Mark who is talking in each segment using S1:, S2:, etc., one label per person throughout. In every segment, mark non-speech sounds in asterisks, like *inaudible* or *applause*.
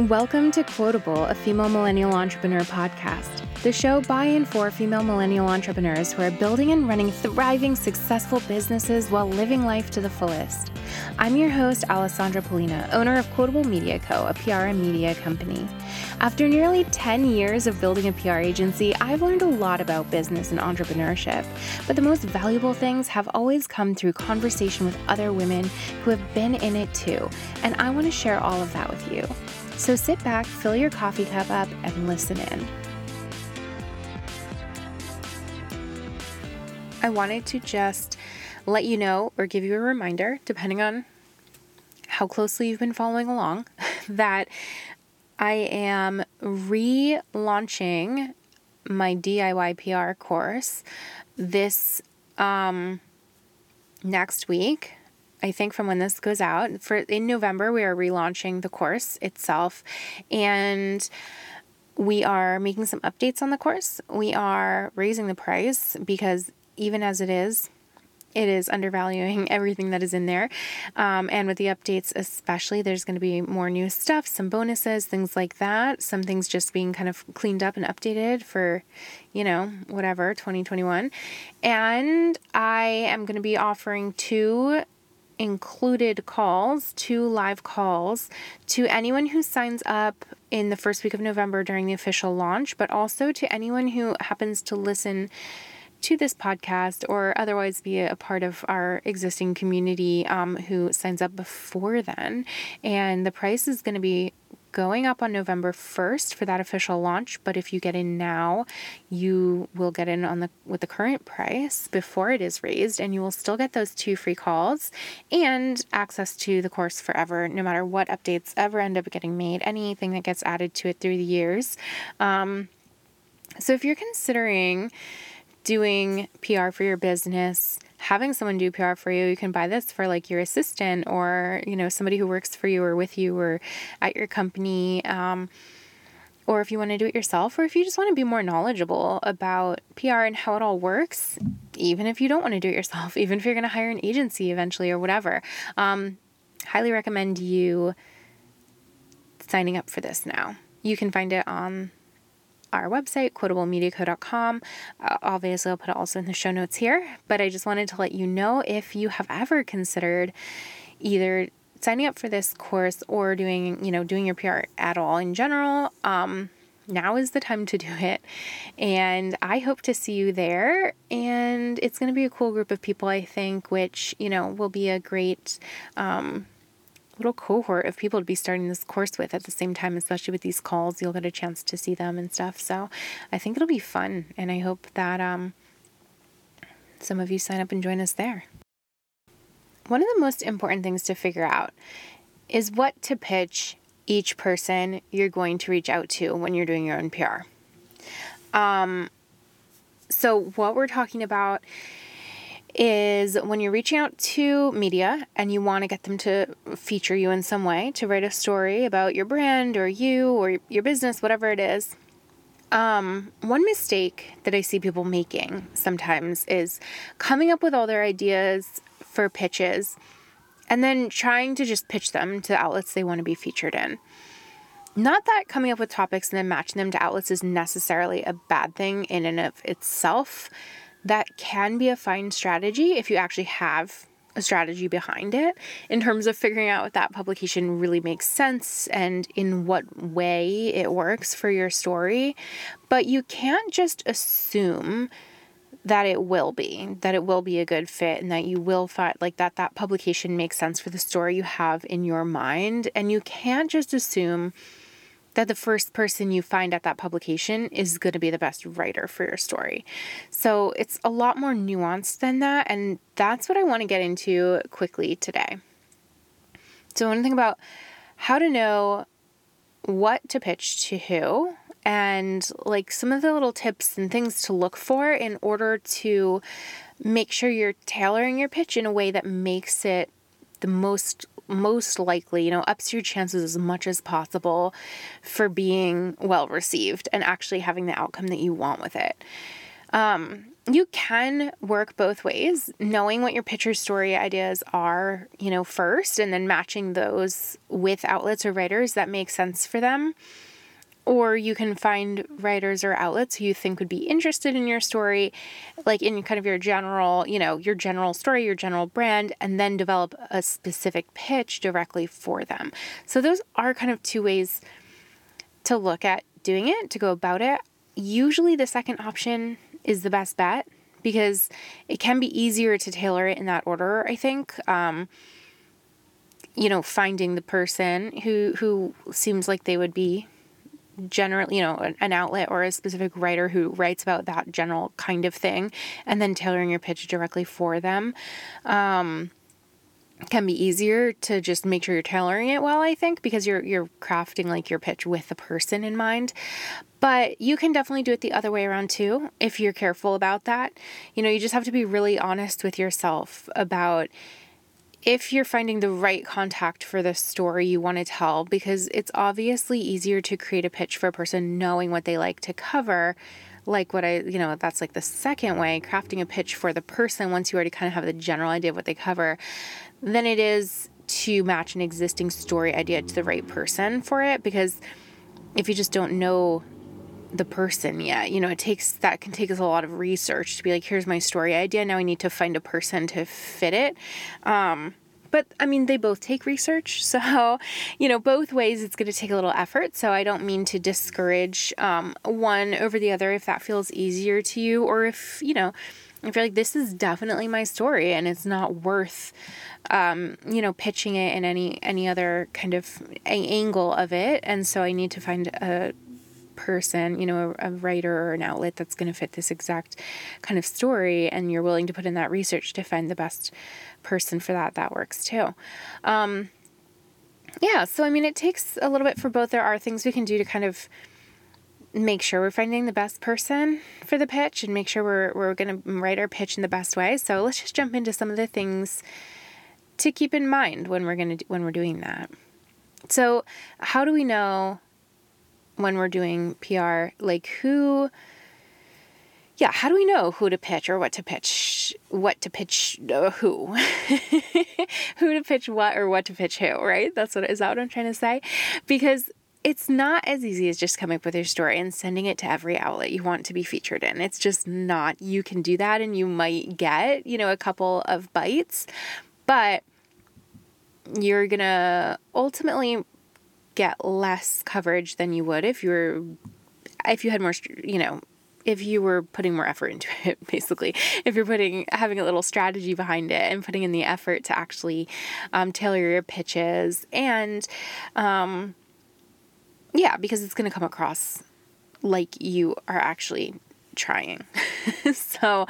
S1: Welcome to Quotable, a female millennial entrepreneur podcast, the show by and for female millennial entrepreneurs who are building and running thriving, successful businesses while living life to the fullest. I'm your host, Alessandra Polina, owner of Quotable Media Co., a PR and media company. After nearly 10 years of building a PR agency, I've learned a lot about business and entrepreneurship, but the most valuable things have always come through conversation with other women who have been in it too, and I want to share all of that with you. So sit back, fill your coffee cup up, and listen in. I wanted to just let you know or give you a reminder, depending on how closely you've been following along, *laughs* that I am relaunching my DIY PR course this um, next week. I think from when this goes out. For in November, we are relaunching the course itself, and we are making some updates on the course. We are raising the price because even as it is, it is undervaluing *laughs* everything that is in there. Um, and with the updates, especially, there's going to be more new stuff, some bonuses, things like that. Some things just being kind of cleaned up and updated for, you know, whatever, 2021. And I am going to be offering two included calls, two live calls to anyone who signs up in the first week of November during the official launch, but also to anyone who happens to listen to this podcast or otherwise be a part of our existing community um, who signs up before then. And the price is going to be going up on November 1st for that official launch, but if you get in now, you will get in on the with the current price before it is raised and you will still get those two free calls and access to the course forever no matter what updates ever end up getting made, anything that gets added to it through the years. Um, so if you're considering doing PR for your business, having someone do PR for you, you can buy this for like your assistant or, you know, somebody who works for you or with you or at your company. Um, or if you want to do it yourself, or if you just want to be more knowledgeable about PR and how it all works, even if you don't want to do it yourself, *laughs* even if you're going to hire an agency eventually or whatever, um, highly recommend you signing up for this now. You can find it on our website, quotablemediaco.com. Uh, obviously, I'll put it also in the show notes here, but I just wanted to let you know if you have ever considered either signing up for this course or doing, you know, doing your PR at all in general, um, now is the time to do it. And I hope to see you there. And it's going to be a cool group of people, I think, which, you know, will be a great um, little cohort of people to be starting this course with at the same time, especially with these calls. You'll get a chance to see them and stuff. So I think it'll be fun, and I hope that um, some of you sign up and join us there. One of the most important things to figure out is what to pitch each person you're going to reach out to when you're doing your own PR. Um, so, what we're talking about is when you're reaching out to media and you want to get them to feature you in some way, to write a story about your brand or you or your business, whatever it is. Um, one mistake that I see people making sometimes is coming up with all their ideas for pitches and then trying to just pitch them to the outlets they want to be featured in. Not that coming up with topics and then matching them to outlets is necessarily a bad thing in and of itself that can be a fine strategy if you actually have a strategy behind it in terms of figuring out if that publication really makes sense and in what way it works for your story. But you can't just assume that it will be that it will be a good fit and that you will find like that that publication makes sense for the story you have in your mind and you can't just assume that the first person you find at that publication is going to be the best writer for your story. So it's a lot more nuanced than that. And that's what I want to get into quickly today. So, to think about how to know what to pitch to who and like some of the little tips and things to look for in order to make sure you're tailoring your pitch in a way that makes it the most most likely, you know, ups your chances as much as possible for being well received and actually having the outcome that you want with it. Um, you can work both ways, knowing what your picture story ideas are, you know, first, and then matching those with outlets or writers that make sense for them. Or you can find writers or outlets who you think would be interested in your story, like in kind of your general, you know, your general story, your general brand, and then develop a specific pitch directly for them. So those are kind of two ways to look at doing it, to go about it. Usually the second option is the best bet because it can be easier to tailor it in that order, I think. Um, you know, finding the person who who seems like they would be generally, you know, an outlet or a specific writer who writes about that general kind of thing, and then tailoring your pitch directly for them. Um, can be easier to just make sure you're tailoring it well, I think, because you're you're crafting like your pitch with the person in mind. But you can definitely do it the other way around too if you're careful about that. You know, you just have to be really honest with yourself about if you're finding the right contact for the story you want to tell because it's obviously easier to create a pitch for a person knowing what they like to cover like what I, you know, that's like the second way, crafting a pitch for the person once you already kind of have the general idea of what they cover, than it is to match an existing story idea to the right person for it. Because if you just don't know the person yet, you know, it takes that can take us a lot of research to be like, here's my story idea. Now I need to find a person to fit it. Um, but I mean, they both take research. *laughs* So, you know, both ways it's going to take a little effort. So I don't mean to discourage um, one over the other if that feels easier to you, or if, you know, if you're like, this is definitely my story and it's not worth, um, you know, pitching it in any, any other kind of angle of it. And so I need to find a, person, you know, a, a, writer or an outlet that's going to fit this exact kind of story, and you're willing to put in that research to find the best person for that, that works too. Um, yeah, so I mean, it takes a little bit for both. There are things we can do to kind of make sure we're finding the best person for the pitch and make sure we're, we're going to write our pitch in the best way. So let's just jump into some of the things to keep in mind when we're going to when we're doing that. So, how do we know when we're doing PR like who yeah, how do we know who to pitch or what to pitch? What to pitch uh, who? *laughs* who to pitch what or what to pitch who, right? That's what is that what I'm trying to say? Because it's not as easy as just coming up with your story and sending it to every outlet you want to be featured in. It's just not. You can do that and you might get, you know, a couple of bites, but you're going to ultimately get less coverage than you would if you were if you had more, you know, if you were putting more effort into it *laughs* basically. If you're putting having a little strategy behind it and putting in the effort to actually um, tailor your pitches and um, yeah because it's going to come across like you are actually trying. *laughs* so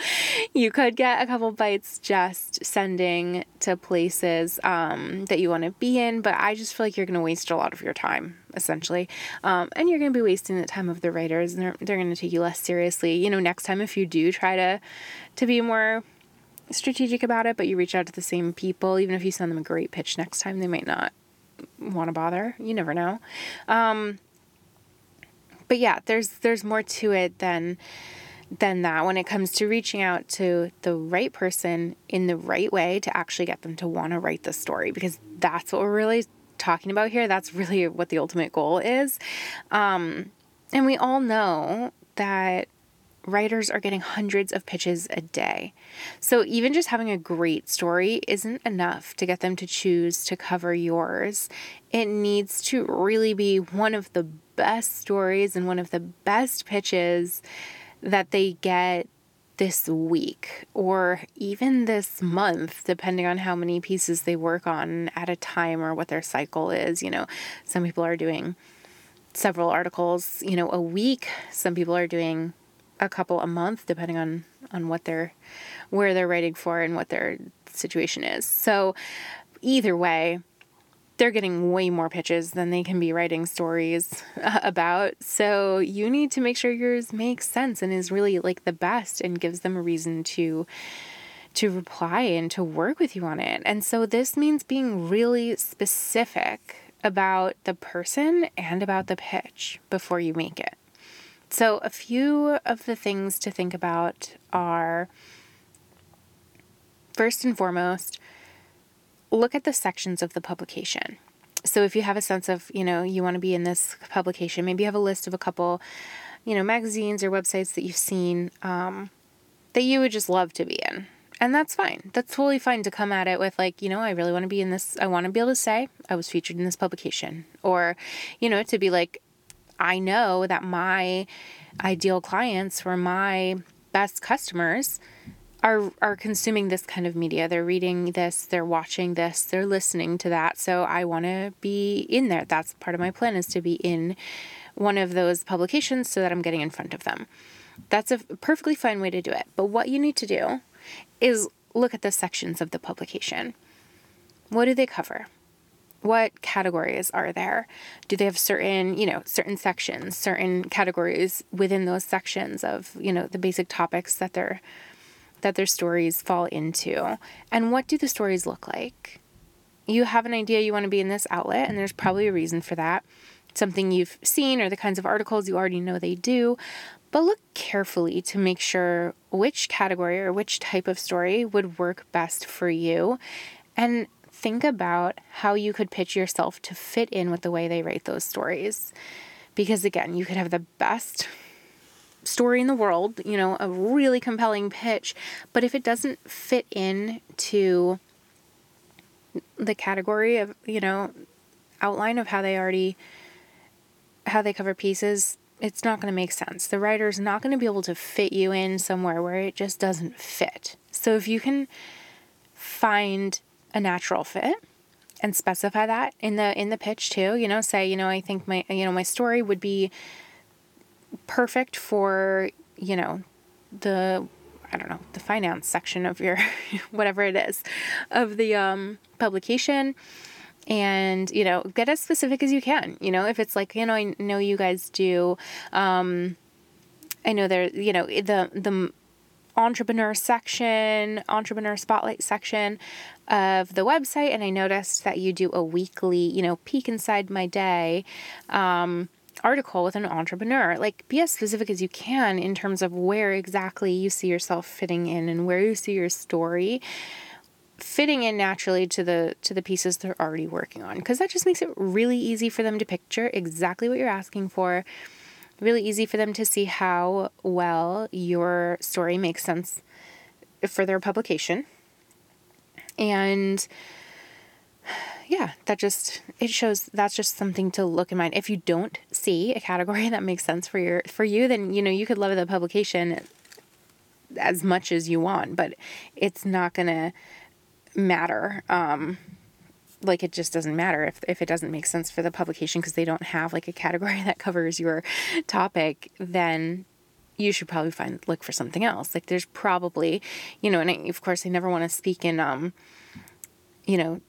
S1: you could get a couple bites just sending to places um, that you want to be in, but I just feel like you're going to waste a lot of your time essentially. Um, and you're going to be wasting the time of the writers and they're, they're going to take you less seriously. You know, next time if you do try to, to be more strategic about it, but you reach out to the same people, even if you send them a great pitch next time, they might not want to bother. You never know. Um, but yeah, there's there's more to it than than that when it comes to reaching out to the right person in the right way to actually get them to want to write the story because that's what we're really talking about here. That's really what the ultimate goal is. Um, and we all know that writers are getting hundreds of pitches a day. So even just having a great story isn't enough to get them to choose to cover yours. It needs to really be one of the best stories and one of the best pitches that they get this week or even this month, depending on how many pieces they work on at a time or what their cycle is. You know, some people are doing several articles, you know, a week. Some people are doing a couple a month depending on on what they're where they're writing for and what their situation is. So either way, they're getting way more pitches than they can be writing stories *laughs* about. So you need to make sure yours makes sense and is really like the best and gives them a reason to to reply and to work with you on it. And so this means being really specific about the person and about the pitch before you make it So, a few of the things to think about are first and foremost, look at the sections of the publication. So, if you have a sense of, you know, you want to be in this publication, maybe you have a list of a couple, you know, magazines or websites that you've seen um, that you would just love to be in. And that's fine. That's totally fine to come at it with, like, you know, I really want to be in this. I want to be able to say I was featured in this publication. Or, you know, to be like, I know that my ideal clients or my best customers are are consuming this kind of media. They're reading this, they're watching this, they're listening to that. So I want to be in there. That's part of my plan is to be in one of those publications so that I'm getting in front of them. That's a perfectly fine way to do it. But what you need to do is look at the sections of the publication. What do they cover? What categories are there? Do they have certain, you know, certain sections, certain categories within those sections of, you know, the basic topics that their that their stories fall into? And what do the stories look like? You have an idea you want to be in this outlet and there's probably a reason for that. Something you've seen or the kinds of articles you already know they do, but look carefully to make sure which category or which type of story would work best for you and think about how you could pitch yourself to fit in with the way they write those stories. Because again, you could have the best story in the world, you know, a really compelling pitch, but if it doesn't fit in to the category of, you know, outline of how they already how they cover pieces, it's not going to make sense. The writer's not going to be able to fit you in somewhere where it just doesn't fit. So if you can find a natural fit and specify that in the in the pitch too you know say you know i think my you know my story would be perfect for you know the i don't know the finance section of your *laughs* whatever it is of the um, publication. And you know get as specific as you can you know if it's like you know i know you guys do um, i know there you know the the entrepreneur section, entrepreneur spotlight section of the website, and I noticed that you do a weekly, you know, peek inside my day um, article with an entrepreneur. Like, be as specific as you can in terms of where exactly you see yourself fitting in and where you see your story fitting in naturally to the to the pieces they're already working on because that just makes it really easy for them to picture exactly what you're asking for really easy for them to see how well your story makes sense for their publication. And yeah, that just it shows that's just something to look in mind. If you don't see a category *laughs* that makes sense for your for you, then you know you could love the publication as much as you want, but it's not gonna matter. Um, like it just doesn't matter if, if it doesn't make sense for the publication because they don't have like a category *laughs* that covers your topic then you should probably find look for something else. Like there's probably you know and I, of course i never want to speak in um you know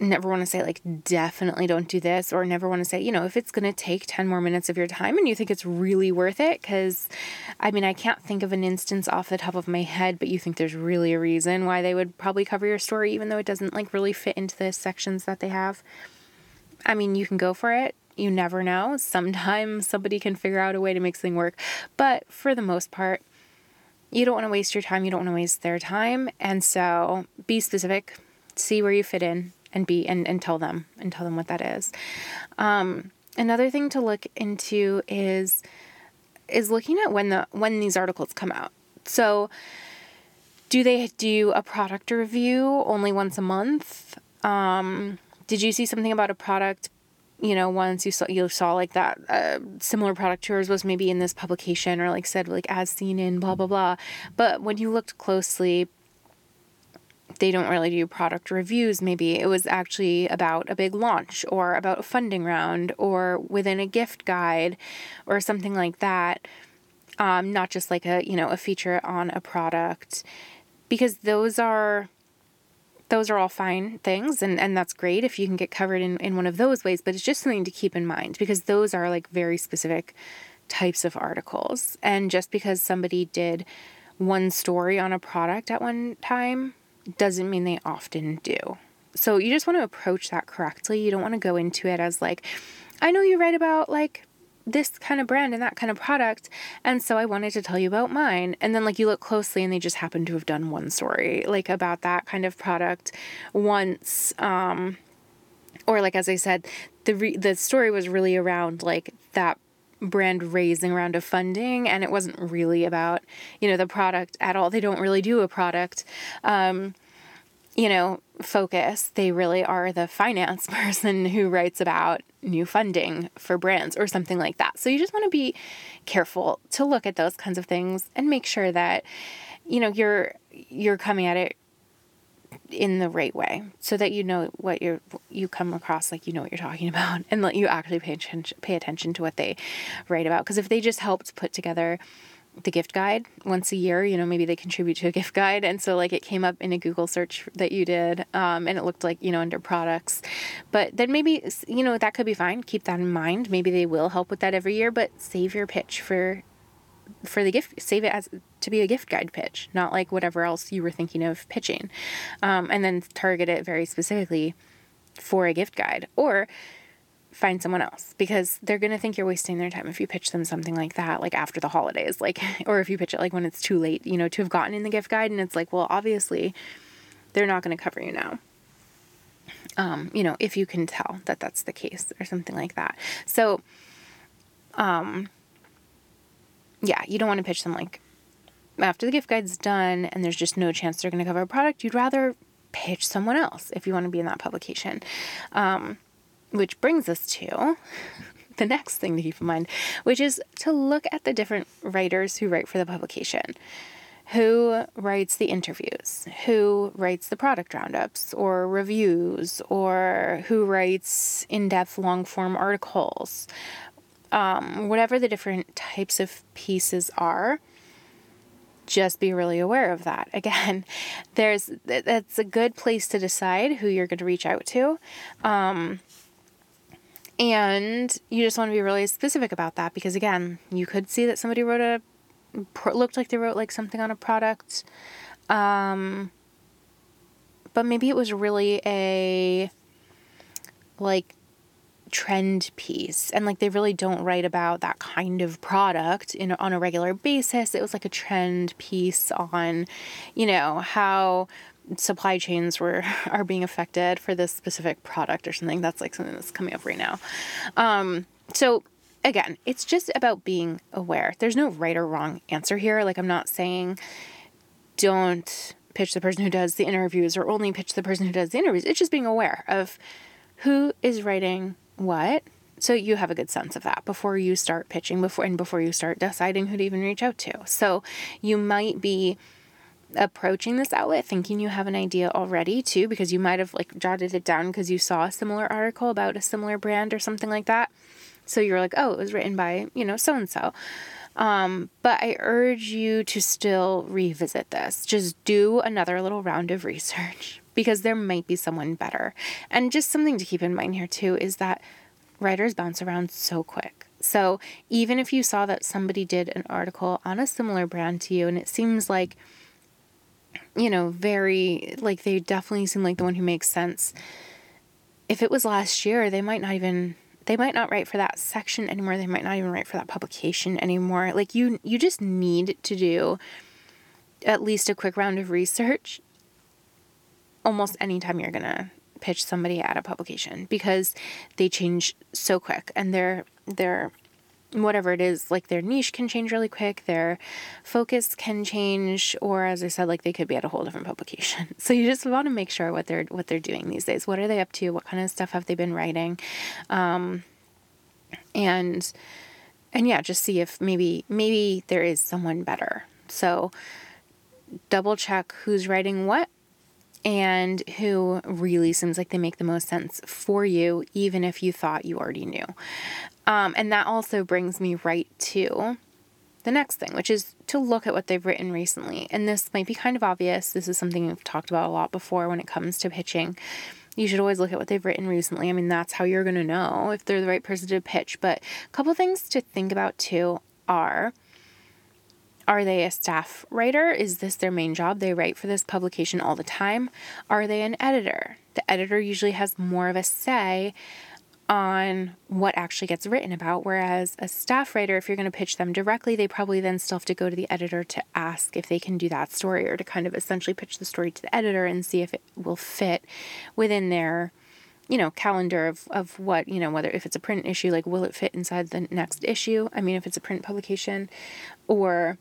S1: never want to say like definitely don't do this or never want to say you know if it's going to take 10 more minutes of your time and you think it's really worth it cuz I mean I can't think of an instance off the top of my head but you think there's really a reason why they would probably cover your story even though it doesn't like really fit into the sections that they have. I mean you can go for it. You never know. Sometimes somebody can figure out a way to make something work. But for the most part you don't want to waste your time. You don't want to waste their time. And so be specific. See where you fit in and be and, and tell them and tell them what that is. Um, another thing to look into is is looking at when the when these articles come out. So do they do a product review only once a month? Um, did you see something about a product you know, once you saw you saw like that uh, similar product to yours was maybe in this publication or like said like as seen in blah blah blah. But when you looked closely, they don't really do product reviews. Maybe it was actually about a big launch or about a funding round or within a gift guide or something like that. Um, not just like a you know a feature on a product because those are those are all fine things and, and that's great if you can get covered in, in one of those ways but it's just something to keep in mind because those are like very specific types of articles and just because somebody did one story on a product at one time doesn't mean they often do. So you just want to approach that correctly. You don't want to go into it as like, I know you write about like this kind of brand and that kind of product. And so I wanted to tell you about mine. And then, like, you look closely and they just happen to have done one story, like, about that kind of product once. Um, or, like, as I said, the, re- the story was really around, like, that brand raising round of funding and it wasn't really about you know the product at all. They don't really do a product um, you know focus. They really are the finance *laughs* person who writes about new funding for brands or something like that. So you just want to be careful to look at those kinds of things and make sure that you know you're you're coming at it in the right way so that you know what you're you come across like you know what you're talking *laughs* about and let you actually pay attention pay attention to what they write about. Because if they just helped put together the gift guide once a year you know maybe they contribute to a *laughs* gift guide. And so like it came up in a google search that you did um, and it looked like you know under products. But then maybe you know that could be fine. Keep that in mind. Maybe they will help with that every year but save your pitch for for the gift save it as to be a gift guide pitch not like whatever else you were thinking of pitching. Um, and then target it very specifically for a gift guide or find someone else because they're going to think you're wasting their time if you pitch them something like that like after the holidays *laughs* like or if you pitch it like when it's too late you know to have gotten in the gift guide and it's like well obviously they're not going to cover you now. Um, you know if you can tell that that's the case or something like that. So um yeah, you don't want to pitch them like after the gift guide's done and there's just no chance they're going to cover a product. You'd rather pitch someone else if you want to be in that publication. Um, which brings us to *laughs* the next thing to keep in mind, which is to look at the different writers who write for the publication. Who writes the interviews? Who writes the product roundups or reviews? Or who writes in depth long form articles? Um, whatever the different types of pieces are, just be really aware of that. *laughs* Again, there's that's a good place to decide who you're going to reach out to. Um, and you just want to be really specific about that because again, you could see that somebody wrote a looked like they wrote like something on a product um, but maybe it was really a like trend piece and like they really don't write about that kind of product in on a regular basis. It was like a trend piece on you know how supply chains were *laughs* are being affected for this specific product or something. That's like something that's coming up right now. Um so again it's just about being aware. There's no right or wrong answer here. Like i'm not saying don't pitch the person who does the interviews or only pitch the person who does the interviews. It's just being aware of who is writing what? So you have a good sense of that before you start pitching before and before you start deciding who to even reach out to. So you might be approaching this outlet thinking you have an idea already too because you might have like jotted it down because you saw a similar article about a similar brand or something like that. So you're like, "Oh, it was written by, you know, so and so." Um, but I urge you to still revisit this. Just do another little round of research because there might be someone better. And just something to keep in mind here, too, is that writers bounce around so quick. So even if you saw that somebody did an article on a similar brand to you and it seems like, you know, very, like they definitely seem like the one who makes sense. If it was last year, they might not even they might not write for that section anymore they might not even write for that publication anymore like you you just need to do at least a quick round of research almost anytime you're going to pitch somebody at a publication because they change so quick and their their whatever it is like their niche can change really quick their focus can change or as i said like they could be at a whole different publication. *laughs* So you just want to make sure what they're what they're doing these days. What are they up to? What kind of stuff have they been writing? Um, and and yeah just see if maybe maybe there is someone better. So double check who's writing what and who really seems like they make the most sense for you, even if you thought you already knew. Um, and that also brings me right to the next thing, which is to look at what they've written recently. And this might be kind of obvious. This is something we've talked about a lot before when it comes to pitching. You should always look at what they've written recently. I mean, that's how you're going to know if they're the right person to pitch. But a couple things to think about too are are they a staff writer? Is this their main job? They write for this publication all the time. Are they an editor? The editor usually has more of a say on what actually gets written about. Whereas a staff writer, if you're going to pitch them directly, they probably then still have to go to the editor to ask if they can do that story or to kind of essentially pitch the story to the editor and see if it will fit within their you know calendar of, of what you know whether if it's a print issue like will it fit inside the next issue i mean if it's a print publication or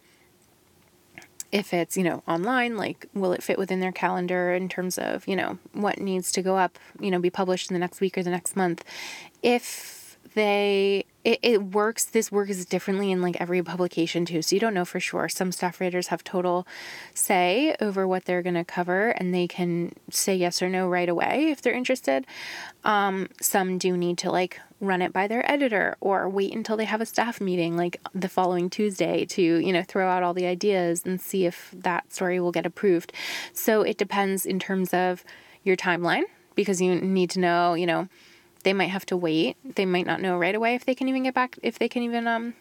S1: if it's you know online like will it fit within their calendar in terms of you know what needs to go up you know be published in the next week or the next month? If they it, it works this works differently in like every publication too. So you don't know for sure. Some staff writers have total say over what they're going to cover and they can say yes or no right away if they're interested. Um, some do need to like run it by their editor or wait until they have a staff meeting like the following Tuesday to, you know, throw out all the ideas and see if that story will get approved. So it depends in terms of your timeline because you need to know, you know, they might have to wait. They might not know right away if they can even get back, if they can even, um,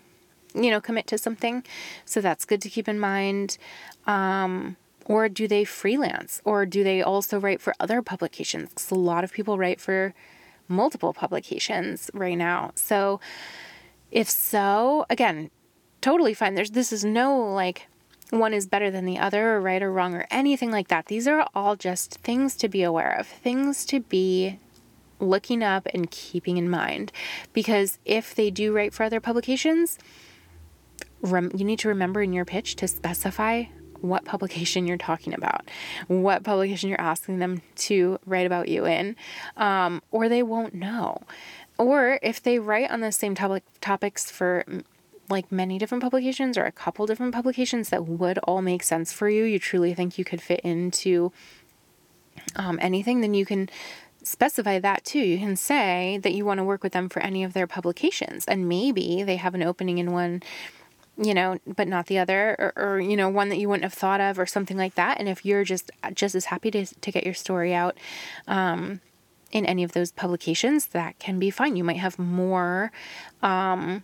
S1: you know, commit to something. So that's good to keep in mind. Um, or do they freelance? Or do they also write for other publications? Because a lot of people write for multiple publications right now. So, if so, again, totally fine. There's this is no like one is better than the other or right or wrong or anything like that. These are all just things to be aware of, things to be looking up and keeping in mind. Because if they do write for other publications, rem- you need to remember in your pitch to specify what publication you're talking about, what publication you're asking them to write about you in, um, or they won't know. Or if they write on the same topic topics for like many different publications or a couple different publications that would all make sense for you, you truly think you could fit into um, anything, then you can specify that too. You can say that you want to work with them for any of their publications, and maybe they have an opening in one, you know, but not the other, or, or you know, one that you wouldn't have thought of, or something like that. And if you're just just as happy to to get your story out. Um, in any of those publications, that can be fine. You might have more um,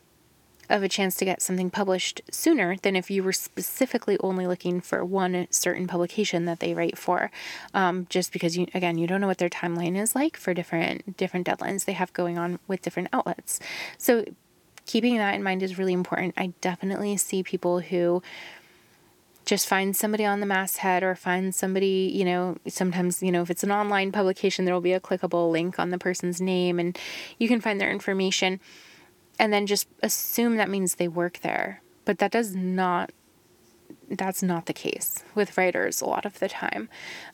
S1: of a chance to get something published sooner than if you were specifically only looking for one certain publication that they write for. Um, just because you again you don't know what their timeline is like for different different deadlines they have going on with different outlets. So keeping that in mind is really important. I definitely see people who just find somebody on the masthead or find somebody, you know, sometimes, you know, if it's an online publication, there will be a clickable link on the person's name and you can find their information and then just assume that means they work there. But that does not that's not the case with writers a lot of the time.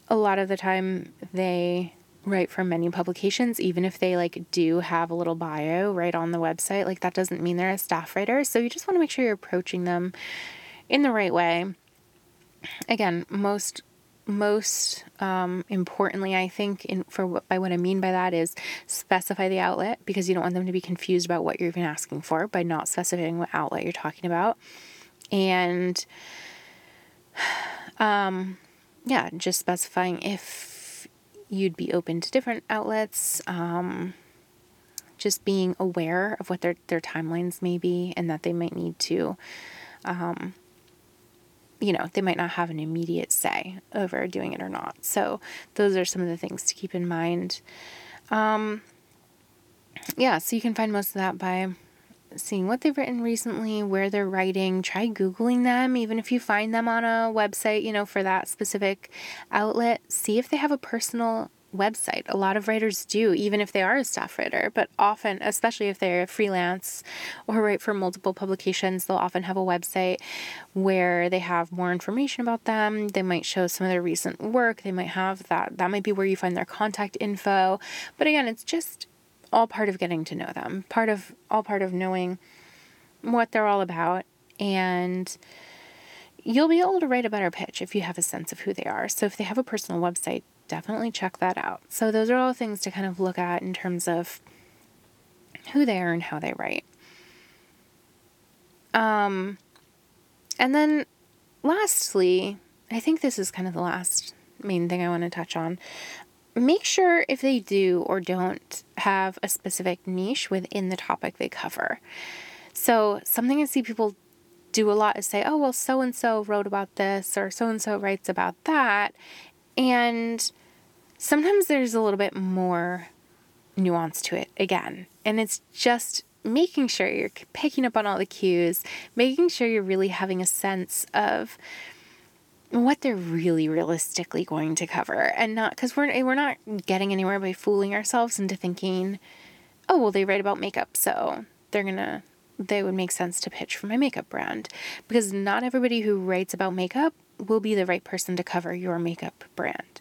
S1: A lot of the time they write for many publications even if they like do have a little bio right on the website like that doesn't mean they're a staff writer so you just want to make sure you're approaching them in the right way again most most um, importantly, I think, in, for what, by what I mean by that is specify the outlet because you don't want them to be confused about what you're even asking for by not specifying what outlet you're talking about. And *sighs* um, yeah, just specifying if you'd be open to different outlets. Um, just being aware of what their, their timelines may be and that they might need to um, you know, they might not have an immediate say over doing it or not. So, those are some of the things to keep in mind. Um, yeah, so you can find most of that by seeing what they've written recently, where they're writing, try Googling them, even if you find them on a website, you know, for that specific outlet. See if they have a personal website. A lot of writers do, even if they are a staff writer, but often, especially if they're freelance or write for multiple publications, they'll often have a website where they have more information about them. They might show some of their recent work. They might have that. That might be where you find their contact info. But again, it's just all part of getting to know them, part of all part of knowing what they're all about and you'll be able to write a better pitch if you have a sense of who they are. So if they have a personal website, definitely check that out. So, those are all things to kind of look at in terms of who they are and how they write. Um, and then lastly, I think this is kind of the last main thing I want to touch on. Make sure if they do or don't have a specific niche within the topic they cover. So, something I see people do a lot is say, oh, well, so and so wrote about this or so and so writes about that. And sometimes there's a little bit more nuance to it again. And it's just making sure you're picking up on all the cues, making sure you're really having a sense of what they're really realistically going to cover and not because we're eh, we're not getting anywhere by fooling ourselves into thinking oh well they write about makeup so they're gonna they would make sense to pitch for my makeup brand because not everybody who writes about makeup will be the right person to cover your makeup brand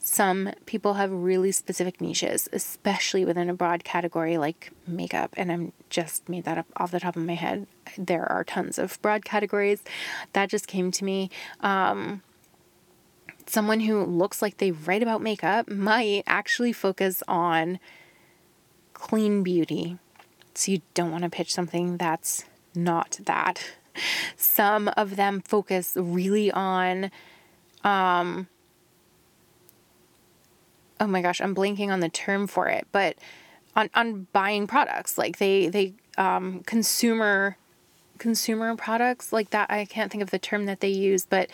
S1: some people have really specific niches, especially within a broad category like makeup. And I'm just made that up off the top of my head. There are tons of broad categories. That just came to me. Um, someone who looks like they write about makeup might actually focus on clean beauty. So you don't want to pitch something that's not that. Some of them focus really on um, oh my gosh, I'm blanking on the term for it, but on, on buying products, like they, they, um, consumer, consumer products like that. I can't think of the term that they use, but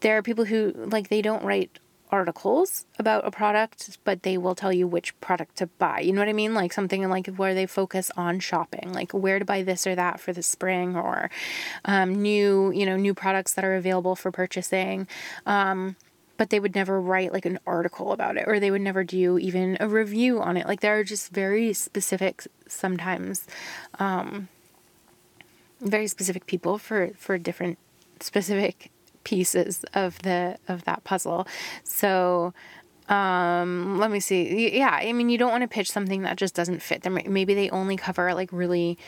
S1: there are people who like, they don't write articles about a product, but they will tell you which product to buy. You know what I mean? Like something like where they focus on shopping, like where to buy this or that for the spring or um, new, you know, new products that are available for purchasing. Um, but they would never write like an article about it or they would never do even a review on it. Like there are just very specific sometimes um, very specific people for for different specific pieces of the of that puzzle. So um let me see yeah i mean you don't want to pitch something that just doesn't fit them maybe they only cover like really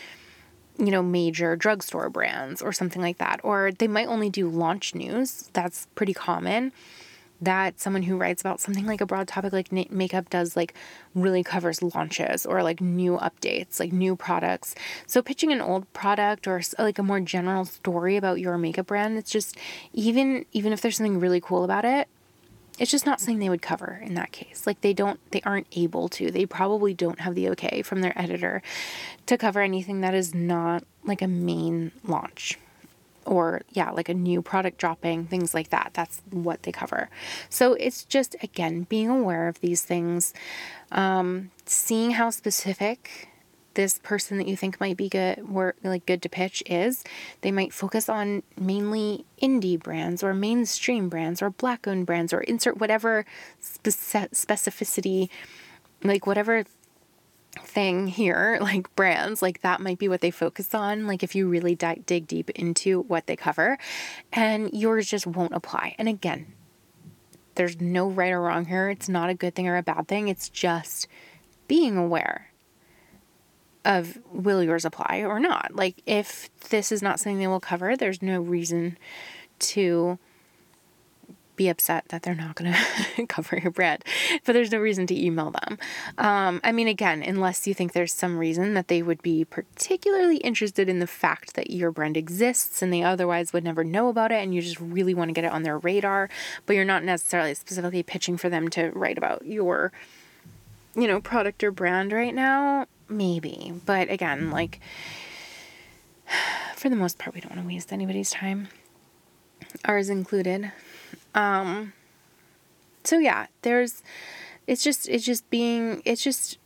S1: you know, major drugstore brands or something like that. Or they might only do launch news. That's pretty common that someone who writes about something like a broad topic like makeup does like really covers launches or like new updates like new products. So pitching an old product or like a more general story about your makeup brand it's just even even if there's something really cool about it it's just not something they would cover in that case. Like they don't they aren't able to. They probably don't have the okay from their editor to cover anything that is not like a main launch or yeah, like a new product dropping, things like that. That's what they cover. So it's just again being aware of these things, um, seeing how specific this person that you think might be good work like good to pitch is they might focus on mainly indie brands or mainstream brands or black owned brands or insert whatever spec- specificity like whatever thing here, *laughs* like brands, like that might be what they focus on. Like if you really di- dig deep into what they cover, and yours just won't apply. And again, there's no right or wrong here. It's not a good thing or a bad thing. It's just being aware of will yours apply or not. Like if this is not something they will cover, there's no reason to be upset that they're not going *laughs* to cover your brand, but there's no reason to email them. Um, I mean, again, unless you think there's some reason that they would be particularly interested in the fact that your brand exists and they otherwise would never know about it, and you just really want to get it on their radar, but you're not necessarily specifically pitching for them to write about your, you know, product or brand right now, maybe. But again, like, *sighs* for the most part, we don't want to waste anybody's time, ours included. Um, so yeah, there's, it's just, it's just being, it's just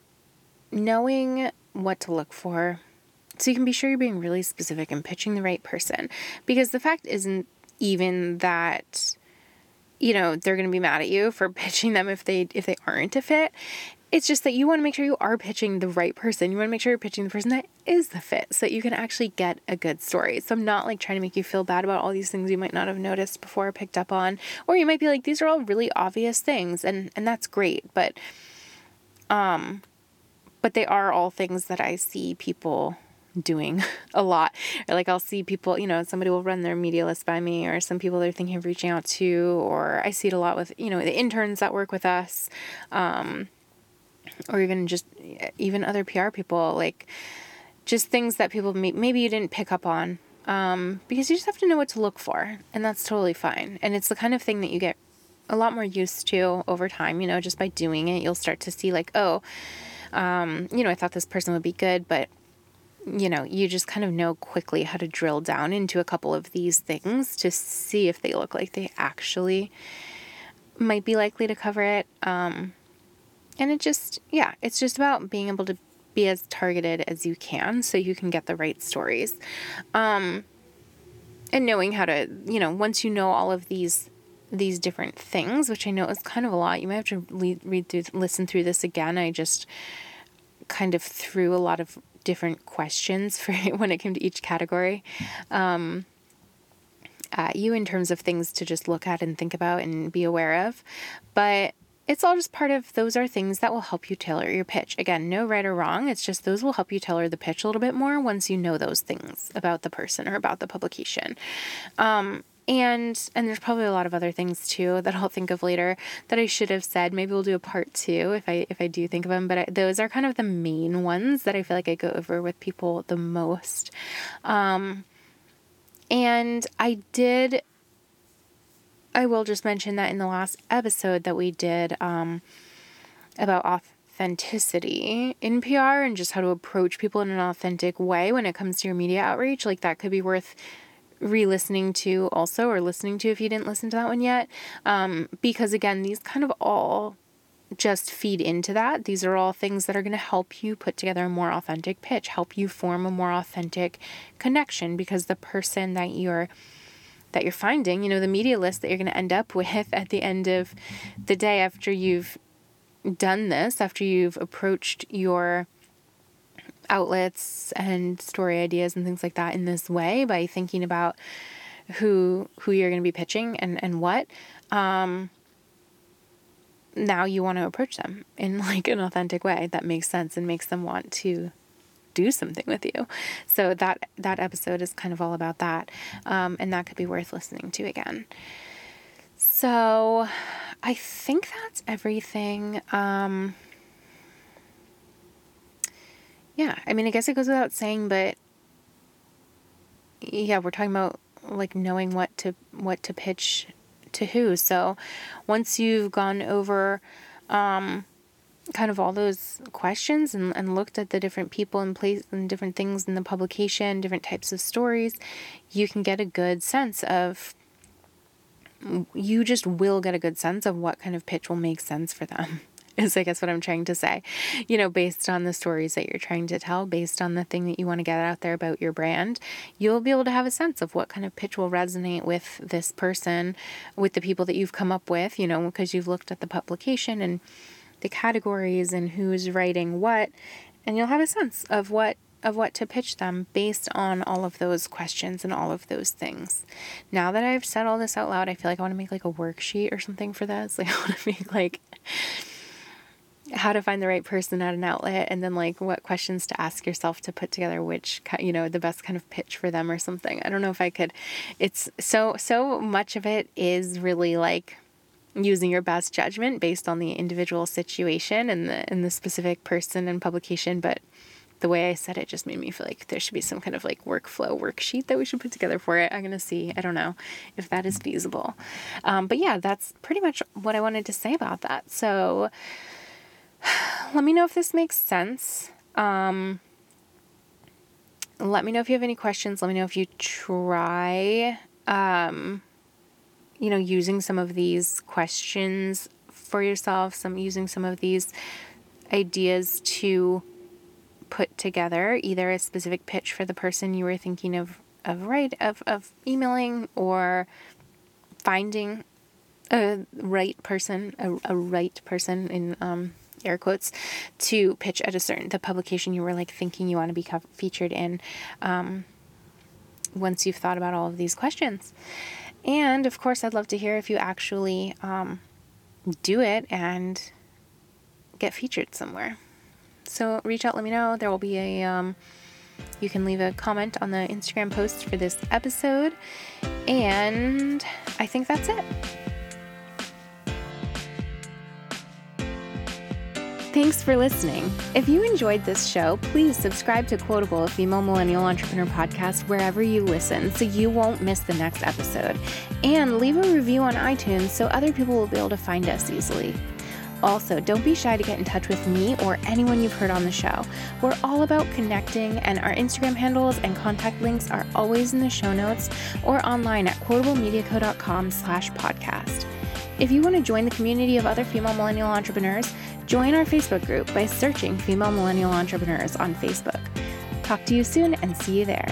S1: knowing what to look for. So you can be sure you're being really specific and pitching the right person. Because the fact isn't even that, you know, they're going to be mad at you for *laughs* pitching them if they if they aren't a fit. It's just that you want to make sure you are pitching the right person. You want to make sure you're pitching the person that is the fit so that you can actually get a good story. So I'm not like trying to make you feel bad about all these things you might not have noticed before or picked up on. Or you might be like, these are all really obvious things and, and that's great. But um but they are all things that I see people doing *laughs* a lot. Or like I'll see people, you know, somebody will run their media list by me, or some people they're thinking of reaching out to, or I see it a lot with, you know, the interns that work with us. Um, or even just even other PR people, like just things that people may, maybe you didn't pick up on um, because you just have to know what to look for, and that's totally fine. And it's the kind of thing that you get a lot more used to over time. You know, just by doing it, you'll start to see like, oh, um, you know, I thought this person would be good, but you know, you just kind of know quickly how to drill down into a couple of these things to see if they look like they actually might be likely to cover it. Um, and it just, yeah, it's just about being able to be as targeted as you can so you can get the right stories. Um, and knowing how to, you know, once you know all of these these different things, which I know is kind of a lot. You might have to read, read through, listen through this again. I just kind of threw a lot of different questions *laughs* for when it came to each category um, at you in terms of things to just look at and think about and be aware of. But it's all just part of those are things that will help you tailor your pitch. Again, no right or wrong. It's just those will help you tailor the pitch a little bit more once you know those things about the person or about the publication. Um, and and there's probably a lot of other things too that I'll think of later that I should have said. Maybe we'll do a part two if I if I do think of them. But I, those are kind of the main ones that I feel like I go over with people the most. Um, and I did. I will just mention that in the last episode that we did um, about authenticity in PR and just how to approach people in an authentic way when it comes to your media outreach, like that could be worth re listening to also, or listening to if you didn't listen to that one yet. Um, because again, these kind of all just feed into that. These are all things that are going to help you put together a more authentic pitch, help you form a more authentic connection because the person that you're that you're finding, you know, the media list that you're going to end up with at the end of the day after you've done this, after you've approached your outlets and story ideas and things like that in this way by thinking about who who you're going to be pitching and and what um, now you want to approach them in *laughs* like an authentic way that makes sense and makes them want to do something with you so that that episode is kind of all about that um, and that could be worth listening to again so i think that's everything um, yeah, I mean, I guess it goes without saying, but yeah, we're talking about like knowing what to what to pitch to who. So once you've gone over um, kind of all those questions and, and looked at the different people and place and different things in the publication, different types of stories, you can get a good sense of you just will get a good sense of what kind of pitch will make sense for them *laughs* is I guess what I'm trying to say. You know, based on the stories that you're trying to tell, based on the thing that you want to get out there about your brand, you'll be able to have a sense of what kind of pitch will resonate with this person, with the people that you've come up with, you know, because you've looked at the publication and the categories and who's writing what, and you'll have a sense of what of what to pitch them based on all of those questions and all of those things. Now that I've said all this out loud, I feel like I want to make like a worksheet or something for this. *laughs* Like I want to make like how to find the right person at an outlet and then like what questions to ask yourself to put together which you know the best kind of pitch for them or something i don't know if i could it's so so much of it is really like using your best judgment based on the individual situation and the and the specific person and publication but the way I said it just made me feel like there should be some kind of like workflow worksheet that we should put together for it. I'm to see. I don't know if that is feasible. Um, but yeah, that's pretty much what I wanted to say about that. So, *sighs* let me know if this makes sense. Um, let me know if you have any questions. Let me know if you try, um, you know, using some of these questions for yourself, some using some of these ideas to put together either a specific pitch for the person you were thinking of of right of, of emailing or finding a right person a, a right person in um, air quotes to pitch at a certain the publication you were like thinking you want to be co- featured in um, once you've thought about all of these questions and of course i'd love to hear if you actually um, do it and get featured somewhere. So reach out let me know. There will be a um, you can leave a comment on the instagram post for this episode. And i think that's it Thanks for listening. If you enjoyed this show, please subscribe to Quotable, a female millennial entrepreneur podcast, wherever you listen so you won't miss the next episode. And leave a review on iTunes so other people will be able to find us easily. Also, don't be shy to get in touch with me or anyone you've heard on the show. We're all about connecting, and our Instagram handles and contact links are always in the show notes or online at quotablemediaco.com slash podcast. If you want to join the community of other female millennial entrepreneurs, Join our Facebook group by searching Female Millennial Entrepreneurs on Facebook. Talk to you soon and see you there.